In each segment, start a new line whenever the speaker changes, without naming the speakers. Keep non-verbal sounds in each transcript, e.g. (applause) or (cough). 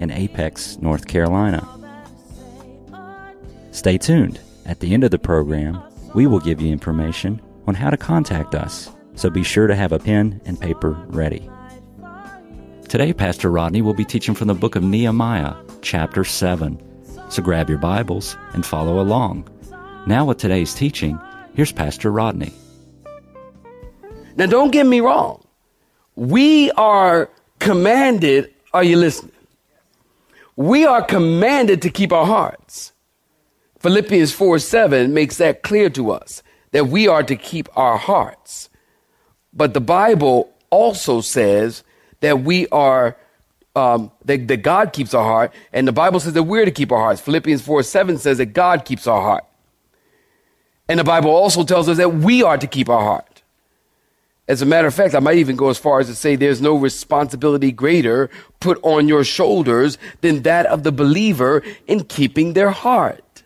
in Apex, North Carolina. Stay tuned. At the end of the program, we will give you information on how to contact us, so be sure to have a pen and paper ready. Today, Pastor Rodney will be teaching from the book of Nehemiah, chapter 7. So grab your Bibles and follow along. Now, with today's teaching, here's Pastor Rodney.
Now, don't get me wrong. We are commanded, are you listening? We are commanded to keep our hearts. Philippians 4 7 makes that clear to us that we are to keep our hearts. But the Bible also says that we are, um, that, that God keeps our heart, and the Bible says that we're to keep our hearts. Philippians 4 7 says that God keeps our heart. And the Bible also tells us that we are to keep our heart. As a matter of fact, I might even go as far as to say there's no responsibility greater put on your shoulders than that of the believer in keeping their heart.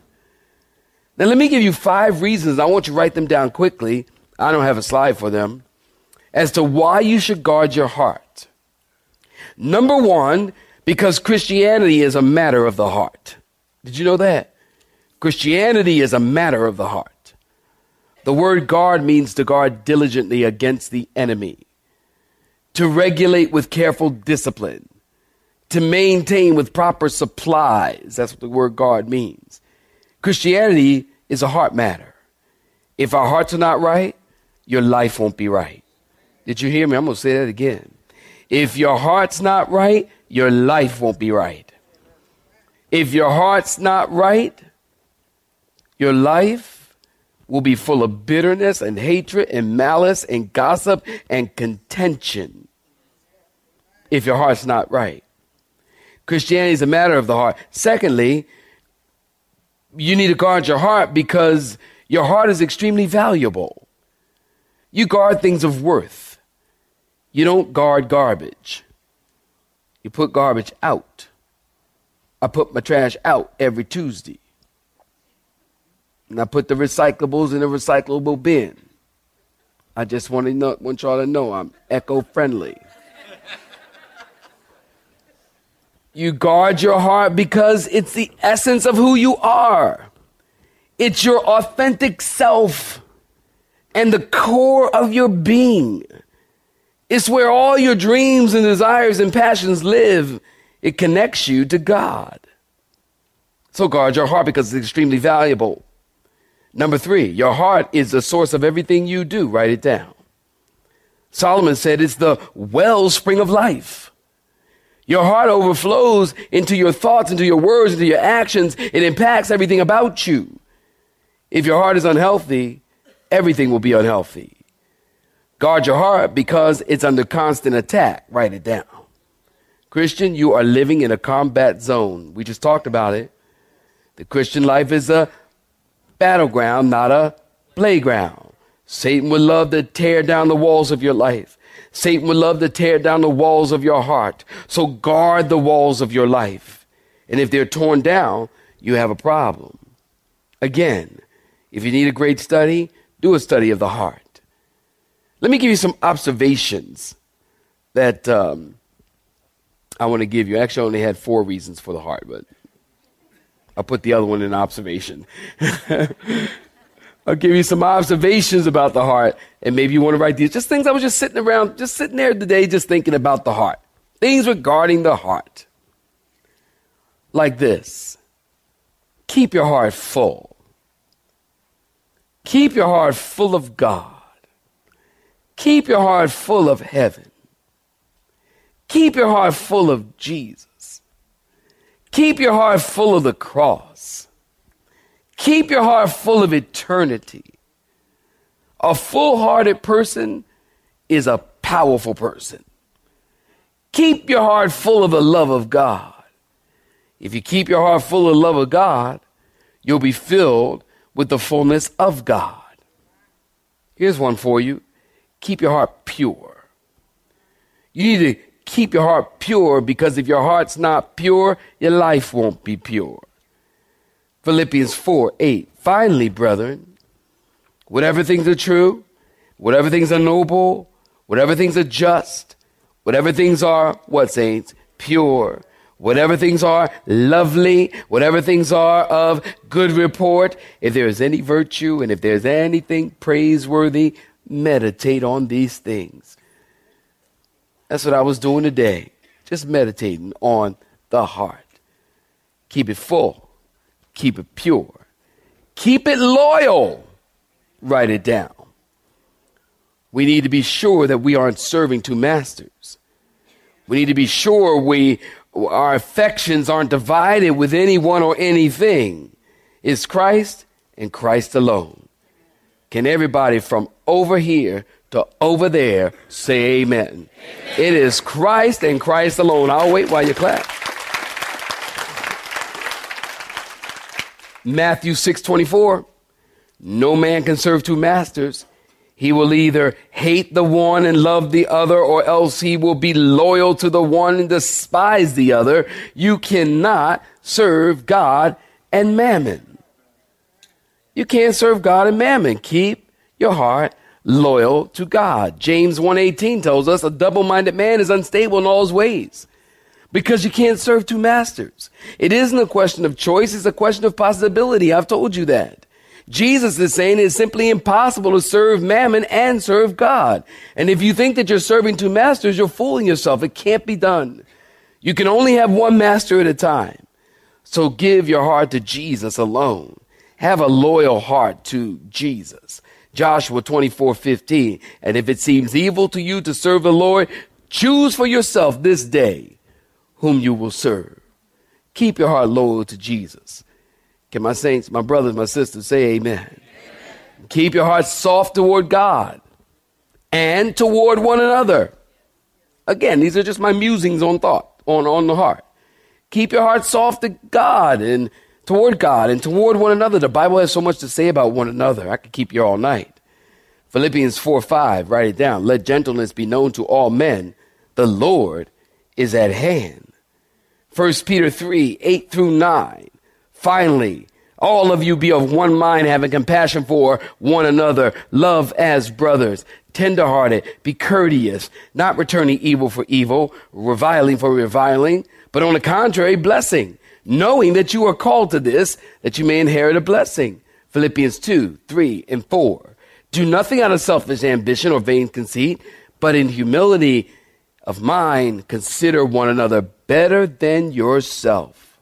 Now, let me give you five reasons. I want you to write them down quickly. I don't have a slide for them. As to why you should guard your heart. Number one, because Christianity is a matter of the heart. Did you know that? Christianity is a matter of the heart. The word guard means to guard diligently against the enemy, to regulate with careful discipline, to maintain with proper supplies. That's what the word guard means. Christianity is a heart matter. If our hearts are not right, your life won't be right. Did you hear me? I'm going to say that again. If your heart's not right, your life won't be right. If your heart's not right, your life will be full of bitterness and hatred and malice and gossip and contention if your heart's not right. Christianity is a matter of the heart. Secondly, you need to guard your heart because your heart is extremely valuable. You guard things of worth. You don't guard garbage. You put garbage out. I put my trash out every Tuesday. And I put the recyclables in a recyclable bin. I just want to know, want y'all to know I'm eco friendly. you guard your heart because it's the essence of who you are. It's your authentic self and the core of your being. It's where all your dreams and desires and passions live. It connects you to God. So guard your heart because it's extremely valuable. Number three, your heart is the source of everything you do. Write it down. Solomon said it's the wellspring of life. Your heart overflows into your thoughts, into your words, into your actions. It impacts everything about you. If your heart is unhealthy, everything will be unhealthy. Guard your heart because it's under constant attack. Write it down. Christian, you are living in a combat zone. We just talked about it. The Christian life is a battleground, not a playground. Satan would love to tear down the walls of your life. Satan would love to tear down the walls of your heart. So guard the walls of your life. And if they're torn down, you have a problem. Again, if you need a great study, do a study of the heart. Let me give you some observations that um, I want to give you. I actually, I only had four reasons for the heart, but I'll put the other one in observation. (laughs) I'll give you some observations about the heart, and maybe you want to write these. Just things I was just sitting around, just sitting there today, just thinking about the heart. Things regarding the heart. Like this keep your heart full. Keep your heart full of God. Keep your heart full of heaven. Keep your heart full of Jesus. Keep your heart full of the cross. Keep your heart full of eternity. A full hearted person is a powerful person. Keep your heart full of the love of God. If you keep your heart full of the love of God, you'll be filled with the fullness of God. Here's one for you keep your heart pure. You need to keep your heart pure because if your heart's not pure, your life won't be pure. Philippians 4 8. Finally, brethren, whatever things are true, whatever things are noble, whatever things are just, whatever things are, what saints, pure, whatever things are lovely, whatever things are of good report, if there is any virtue and if there's anything praiseworthy, meditate on these things. That's what I was doing today. Just meditating on the heart. Keep it full. Keep it pure. Keep it loyal. Write it down. We need to be sure that we aren't serving two masters. We need to be sure we our affections aren't divided with anyone or anything. It's Christ and Christ alone. Can everybody from over here to over there say amen. amen. It is Christ and Christ alone. I'll wait while you clap. Matthew 6:24 No man can serve two masters. He will either hate the one and love the other, or else he will be loyal to the one and despise the other. You cannot serve God and mammon. You can't serve God and mammon. Keep your heart loyal to God. James 1:18 tells us a double-minded man is unstable in all his ways. Because you can't serve two masters. It isn't a question of choice, it's a question of possibility. I've told you that. Jesus is saying it's simply impossible to serve mammon and serve God. And if you think that you're serving two masters, you're fooling yourself. It can't be done. You can only have one master at a time. So give your heart to Jesus alone. Have a loyal heart to Jesus. Joshua 24, 15. And if it seems evil to you to serve the Lord, choose for yourself this day whom you will serve. Keep your heart loyal to Jesus. Can my saints, my brothers, my sisters say amen? amen. Keep your heart soft toward God and toward one another. Again, these are just my musings on thought, on, on the heart. Keep your heart soft to God and toward God and toward one another. The Bible has so much to say about one another. I could keep you all night. Philippians 4 5, write it down. Let gentleness be known to all men. The Lord is at hand. 1 Peter 3 8 through 9. Finally, all of you be of one mind, having compassion for one another. Love as brothers. Tenderhearted. Be courteous. Not returning evil for evil, reviling for reviling, but on the contrary, blessing knowing that you are called to this, that you may inherit a blessing. Philippians 2, 3, and 4. Do nothing out of selfish ambition or vain conceit, but in humility of mind, consider one another better than yourself.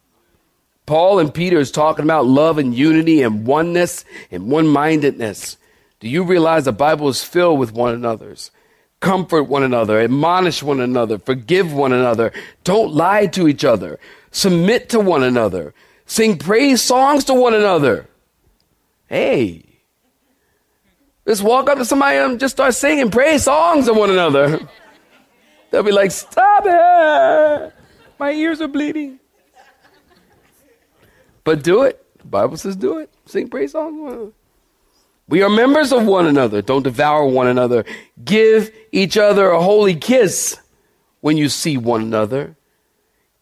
Paul and Peter is talking about love and unity and oneness and one mindedness. Do you realize the Bible is filled with one another's? Comfort one another, admonish one another, forgive one another, don't lie to each other, submit to one another, sing praise songs to one another. Hey, just walk up to somebody and just start singing praise songs to one another. They'll be like, Stop it! My ears are bleeding. But do it. The Bible says do it. Sing praise songs. We are members of one another. Don't devour one another. Give each other a holy kiss when you see one another.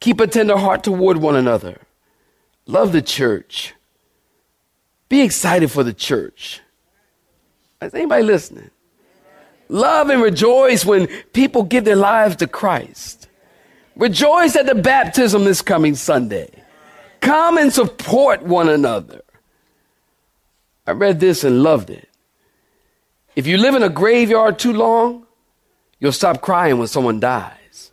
Keep a tender heart toward one another. Love the church. Be excited for the church. Is anybody listening? Love and rejoice when people give their lives to Christ. Rejoice at the baptism this coming Sunday. Come and support one another. I read this and loved it. If you live in a graveyard too long, you'll stop crying when someone dies.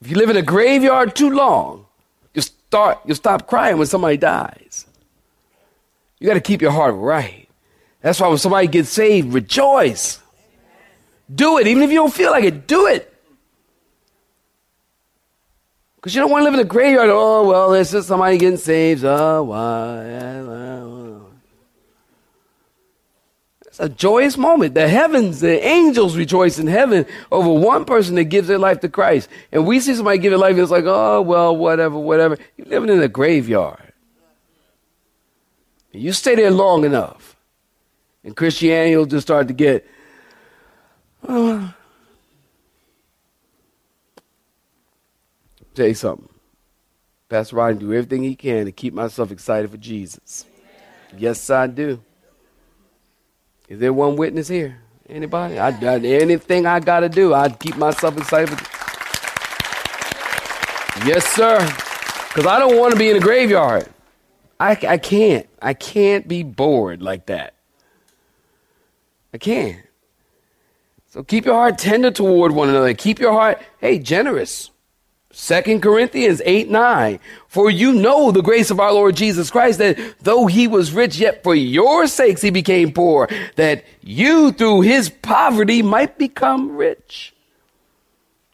If you live in a graveyard too long, you'll, start you'll stop crying when somebody dies. You got to keep your heart right. That's why when somebody gets saved, rejoice. Do it, even if you don't feel like it. Do it. Because you don't want to live in a graveyard. Oh well, there's just somebody getting saved. Oh why? It's a joyous moment. The heavens, the angels rejoice in heaven over one person that gives their life to Christ. And we see somebody give their life, and it's like, oh, well, whatever, whatever. You're living in a graveyard. You stay there long enough, and Christianity will just start to get, uh, tell you something. Pastor Ryan do everything he can to keep myself excited for Jesus. Yes, I do. Is there one witness here? Anybody? I, I, anything I got to do, I keep myself excited. For... Yes, sir. Because I don't want to be in a graveyard. I, I can't. I can't be bored like that. I can't. So keep your heart tender toward one another. Keep your heart, hey, generous. Second Corinthians 8 9. For you know the grace of our Lord Jesus Christ, that though he was rich, yet for your sakes he became poor, that you through his poverty might become rich.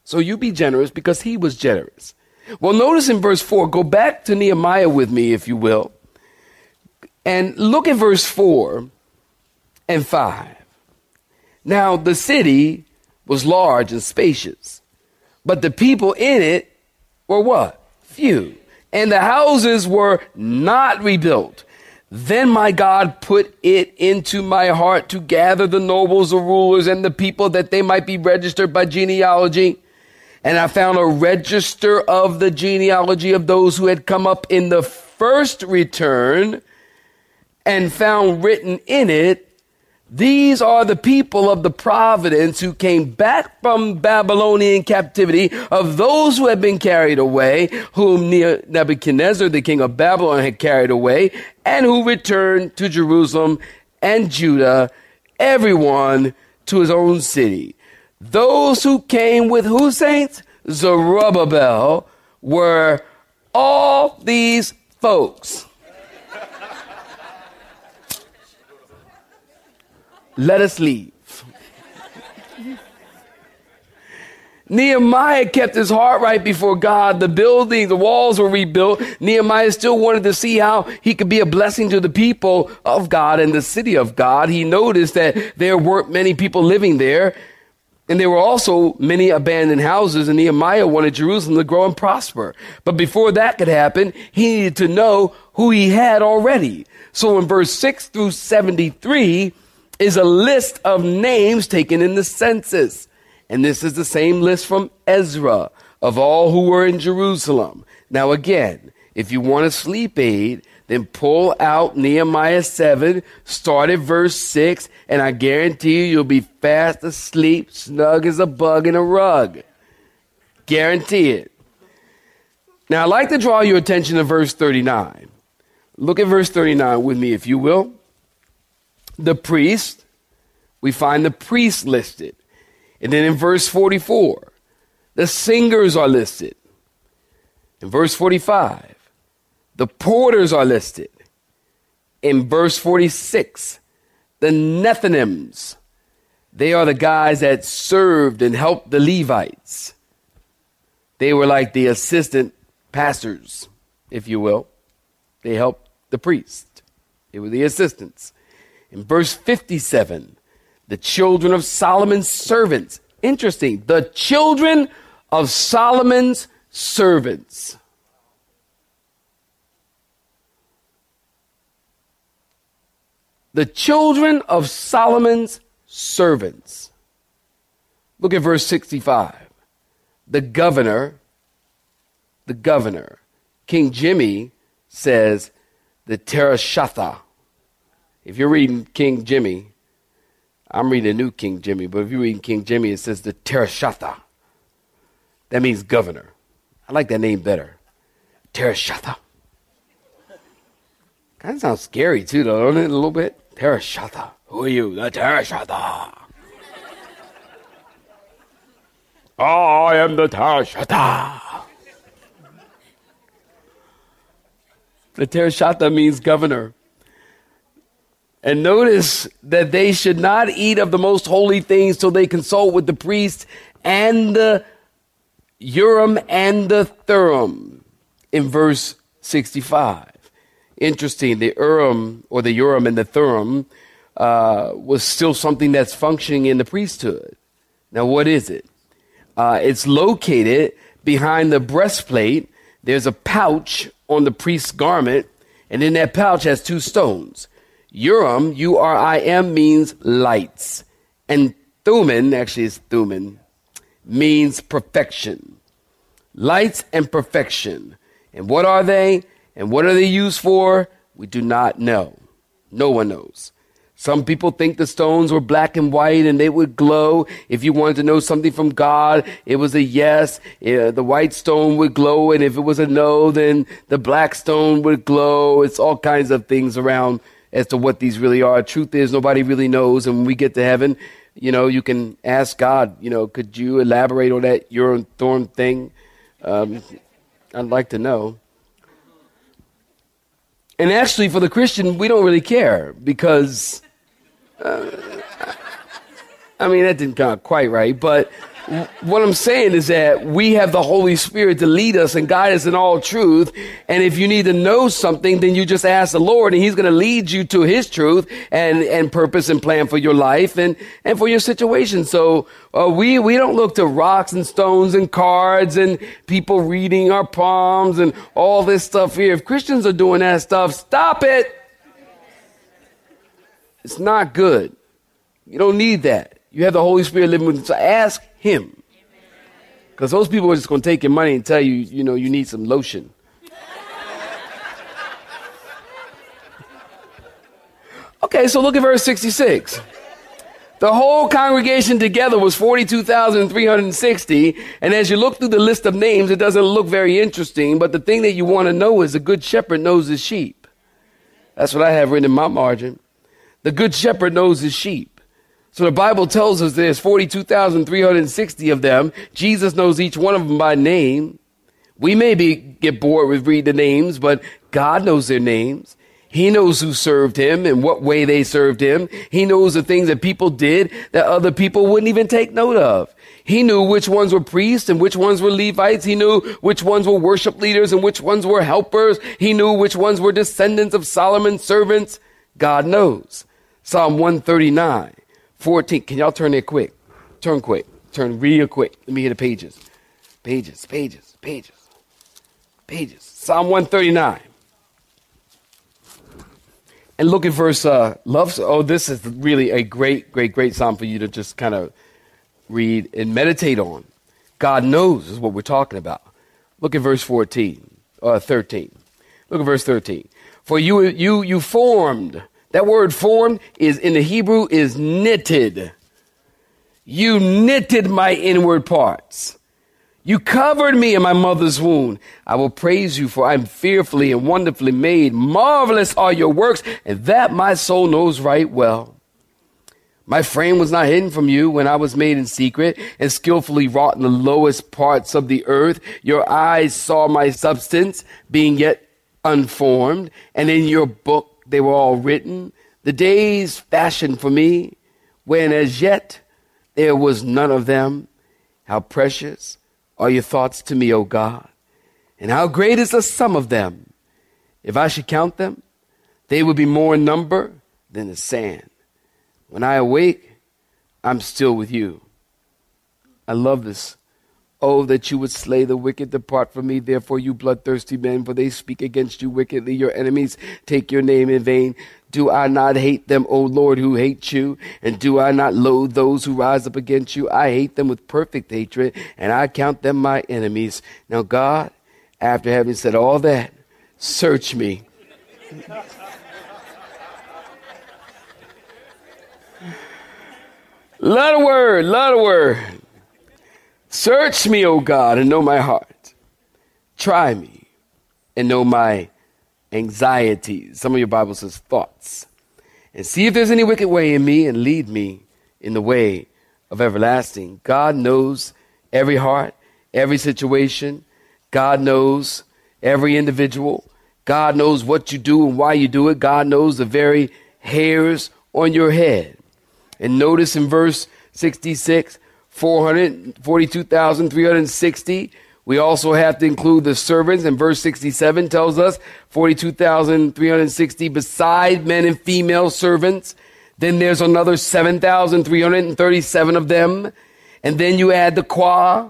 So you be generous because he was generous. Well, notice in verse 4, go back to Nehemiah with me, if you will, and look at verse 4 and 5. Now, the city was large and spacious, but the people in it were what? Few. And the houses were not rebuilt. Then my God put it into my heart to gather the nobles, the rulers, and the people that they might be registered by genealogy. And I found a register of the genealogy of those who had come up in the first return and found written in it these are the people of the providence who came back from Babylonian captivity of those who had been carried away, whom Nebuchadnezzar, the king of Babylon, had carried away, and who returned to Jerusalem and Judah, everyone to his own city. Those who came with who saints? Zerubbabel were all these folks. Let us leave. Nehemiah kept his heart right before God. The building, the walls were rebuilt. Nehemiah still wanted to see how he could be a blessing to the people of God and the city of God. He noticed that there weren't many people living there. And there were also many abandoned houses, and Nehemiah wanted Jerusalem to grow and prosper. But before that could happen, he needed to know who he had already. So in verse 6 through 73, is a list of names taken in the census. And this is the same list from Ezra of all who were in Jerusalem. Now, again, if you want a sleep aid, then pull out Nehemiah 7, start at verse 6, and I guarantee you you'll be fast asleep, snug as a bug in a rug. Guarantee it. Now, I'd like to draw your attention to verse 39. Look at verse 39 with me, if you will the priest, we find the priest listed. And then in verse 44, the singers are listed. In verse 45, the porters are listed. In verse 46, the Nethinims, they are the guys that served and helped the Levites. They were like the assistant pastors, if you will. They helped the priest. They were the assistants. In verse 57, the children of Solomon's servants. Interesting. The children of Solomon's servants. The children of Solomon's servants. Look at verse 65. The governor, the governor, King Jimmy says the Terashatha if you're reading King Jimmy, I'm reading new King Jimmy, but if you're reading King Jimmy, it says the Terashata. That means governor. I like that name better. Terashata. Kind of sounds scary too, though, don't it? A little bit. Terashata. Who are you? The Terashata. I am the Terashata. The Terashata means governor. And notice that they should not eat of the most holy things till they consult with the priest and the Urim and the Thurim in verse 65. Interesting, the Urim or the Urim and the Thurim uh, was still something that's functioning in the priesthood. Now, what is it? Uh, it's located behind the breastplate. There's a pouch on the priest's garment, and in that pouch has two stones. Urim, U R I M, means lights, and Thummim, actually, it's Thummim, means perfection. Lights and perfection. And what are they? And what are they used for? We do not know. No one knows. Some people think the stones were black and white and they would glow. If you wanted to know something from God, it was a yes. The white stone would glow. And if it was a no, then the black stone would glow. It's all kinds of things around as to what these really are. Truth is, nobody really knows. And when we get to heaven, you know, you can ask God, you know, could you elaborate on that Urim Thorn thing? Um, I'd like to know. And actually, for the Christian, we don't really care because, uh, I mean, that didn't come out quite right, but what I'm saying is that we have the Holy Spirit to lead us and guide us in all truth. And if you need to know something, then you just ask the Lord and He's going to lead you to His truth and, and purpose and plan for your life and, and for your situation. So, uh, we, we don't look to rocks and stones and cards and people reading our palms and all this stuff here. If Christians are doing that stuff, stop it. It's not good. You don't need that. You have the Holy Spirit living with you. So ask him. Because those people are just going to take your money and tell you, you know, you need some lotion. (laughs) okay, so look at verse 66. The whole congregation together was 42,360. And as you look through the list of names, it doesn't look very interesting. But the thing that you want to know is a good shepherd knows his sheep. That's what I have written in my margin. The good shepherd knows his sheep. So the Bible tells us there's 42,360 of them. Jesus knows each one of them by name. We maybe get bored with reading the names, but God knows their names. He knows who served him and what way they served him. He knows the things that people did that other people wouldn't even take note of. He knew which ones were priests and which ones were Levites. He knew which ones were worship leaders and which ones were helpers. He knew which ones were descendants of Solomon's servants. God knows. Psalm 139. 14. Can y'all turn there quick? Turn quick. Turn real quick. Let me hear the pages. Pages, pages, pages, pages. Psalm 139. And look at verse uh, love. Oh, this is really a great, great, great psalm for you to just kind of read and meditate on. God knows is what we're talking about. Look at verse 14, uh, 13. Look at verse 13. For you, you, you formed that word formed is in the Hebrew is knitted. You knitted my inward parts. You covered me in my mother's womb. I will praise you for I'm fearfully and wonderfully made. Marvelous are your works, and that my soul knows right well. My frame was not hidden from you when I was made in secret and skillfully wrought in the lowest parts of the earth. Your eyes saw my substance being yet unformed, and in your book they were all written, the days fashioned for me, when as yet there was none of them. How precious are your thoughts to me, O God, and how great is the sum of them. If I should count them, they would be more in number than the sand. When I awake, I'm still with you. I love this Oh, that you would slay the wicked. Depart from me, therefore, you bloodthirsty men, for they speak against you wickedly. Your enemies take your name in vain. Do I not hate them, O Lord, who hate you? And do I not loathe those who rise up against you? I hate them with perfect hatred, and I count them my enemies. Now, God, after having said all that, search me. lot of word, lot of word. Search me, O God, and know my heart. Try me and know my anxieties. Some of your Bible says thoughts. And see if there's any wicked way in me and lead me in the way of everlasting. God knows every heart, every situation. God knows every individual. God knows what you do and why you do it. God knows the very hairs on your head. And notice in verse 66 442,360. We also have to include the servants, and verse 67 tells us 42,360 beside men and female servants. Then there's another 7,337 of them. And then you add the choir,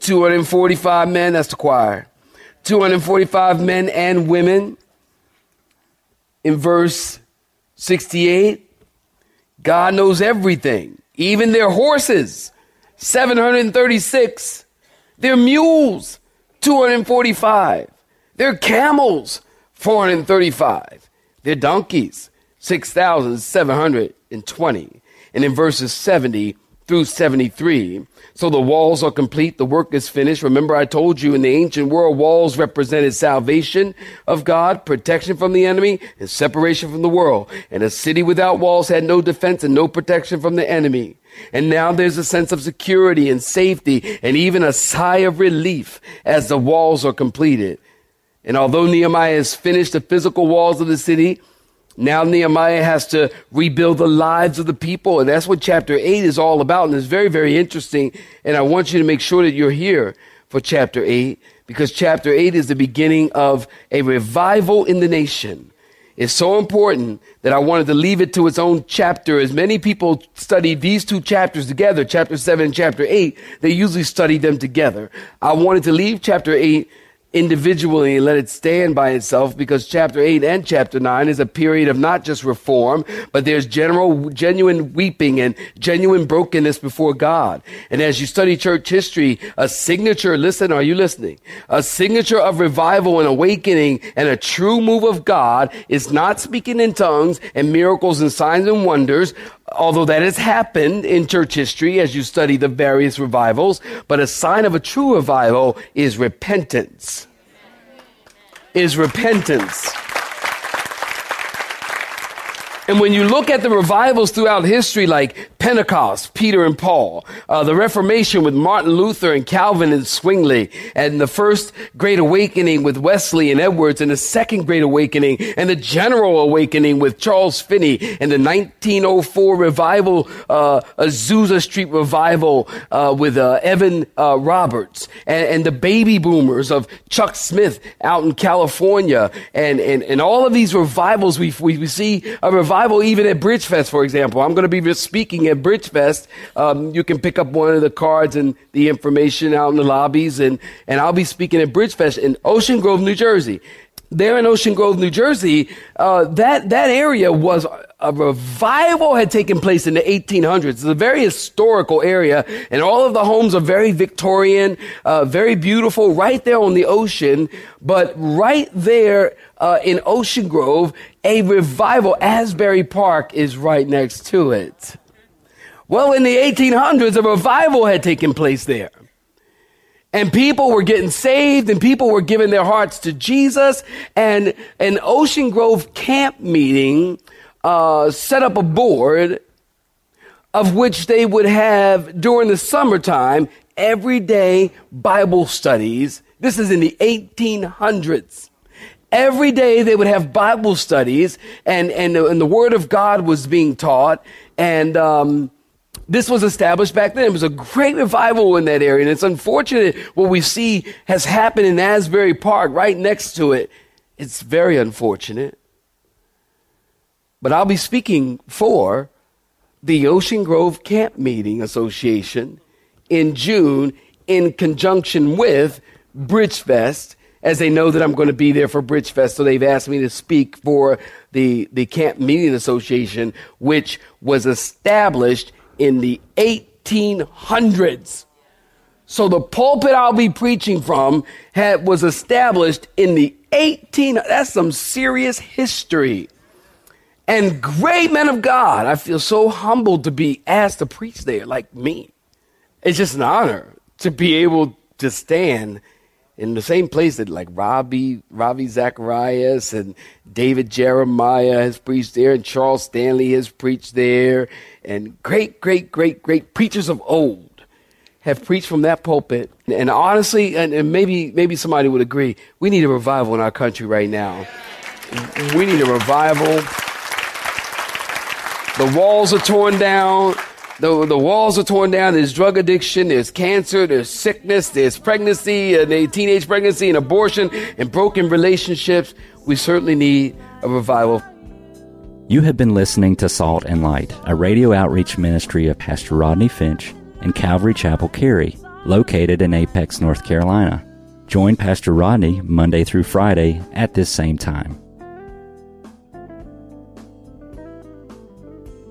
245 men, that's the choir. 245 men and women. In verse 68, God knows everything, even their horses, 736, their mules, 245, their camels, 435, their donkeys, 6,720. And in verses 70 through 73, so the walls are complete, the work is finished. Remember, I told you in the ancient world, walls represented salvation of God, protection from the enemy, and separation from the world. And a city without walls had no defense and no protection from the enemy. And now there's a sense of security and safety and even a sigh of relief as the walls are completed. And although Nehemiah has finished the physical walls of the city, now Nehemiah has to rebuild the lives of the people. And that's what chapter 8 is all about. And it's very, very interesting. And I want you to make sure that you're here for chapter 8 because chapter 8 is the beginning of a revival in the nation. It's so important that I wanted to leave it to its own chapter. As many people study these two chapters together, chapter 7 and chapter 8, they usually study them together. I wanted to leave chapter 8 individually and let it stand by itself because chapter 8 and chapter 9 is a period of not just reform, but there's general, genuine weeping and genuine brokenness before God. And as you study church history, a signature, listen, are you listening? A signature of revival and awakening and a true move of God is not speaking in tongues and miracles and signs and wonders, although that has happened in church history as you study the various revivals, but a sign of a true revival is repentance. Is repentance. And when you look at the revivals throughout history, like Pentecost, Peter and Paul, uh, the Reformation with Martin Luther and Calvin and Zwingli, and the first Great Awakening with Wesley and Edwards, and the second Great Awakening, and the General Awakening with Charles Finney, and the 1904 revival, uh, Azusa Street revival uh, with uh, Evan uh, Roberts, and, and, the baby boomers of Chuck Smith out in California, and, and, and all of these revivals, we, we, we see a revival even at Bridgefest, for example. I'm going to be speaking at Bridgefest. Um, you can pick up one of the cards and the information out in the lobbies, and, and I'll be speaking at Bridgefest in Ocean Grove, New Jersey. There in Ocean Grove, New Jersey, uh, that, that area was a revival had taken place in the 1800s. It's a very historical area, and all of the homes are very Victorian, uh, very beautiful, right there on the ocean. But right there uh, in Ocean Grove, a revival, Asbury Park, is right next to it. Well, in the 1800s, a revival had taken place there. And people were getting saved and people were giving their hearts to Jesus. And an Ocean Grove camp meeting uh, set up a board of which they would have during the summertime everyday Bible studies. This is in the 1800s. Every day they would have Bible studies and, and, and the Word of God was being taught. And um, this was established back then. It was a great revival in that area. And it's unfortunate what we see has happened in Asbury Park right next to it. It's very unfortunate. But I'll be speaking for the Ocean Grove Camp Meeting Association in June in conjunction with Bridgefest, as they know that I'm going to be there for Bridgefest. So they've asked me to speak for the, the Camp Meeting Association, which was established in the 1800s. So the pulpit I'll be preaching from had, was established in the 18, that's some serious history and great men of God. I feel so humbled to be asked to preach there like me. It's just an honor to be able to stand in the same place that like Ravi, Ravi Zacharias and David Jeremiah has preached there and Charles Stanley has preached there and great, great, great, great preachers of old have preached from that pulpit. And honestly, and, and maybe, maybe somebody would agree, we need a revival in our country right now. We need a revival. The walls are torn down. The, the walls are torn down. There's drug addiction, there's cancer, there's sickness, there's pregnancy, uh, and a teenage pregnancy, and abortion, and broken relationships. We certainly need a revival.
You have been listening to Salt and Light, a radio outreach ministry of Pastor Rodney Finch and Calvary Chapel Cary, located in Apex, North Carolina. Join Pastor Rodney Monday through Friday at this same time.